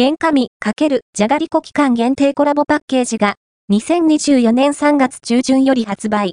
原神×じゃがりこ期間限定コラボパッケージが2024年3月中旬より発売。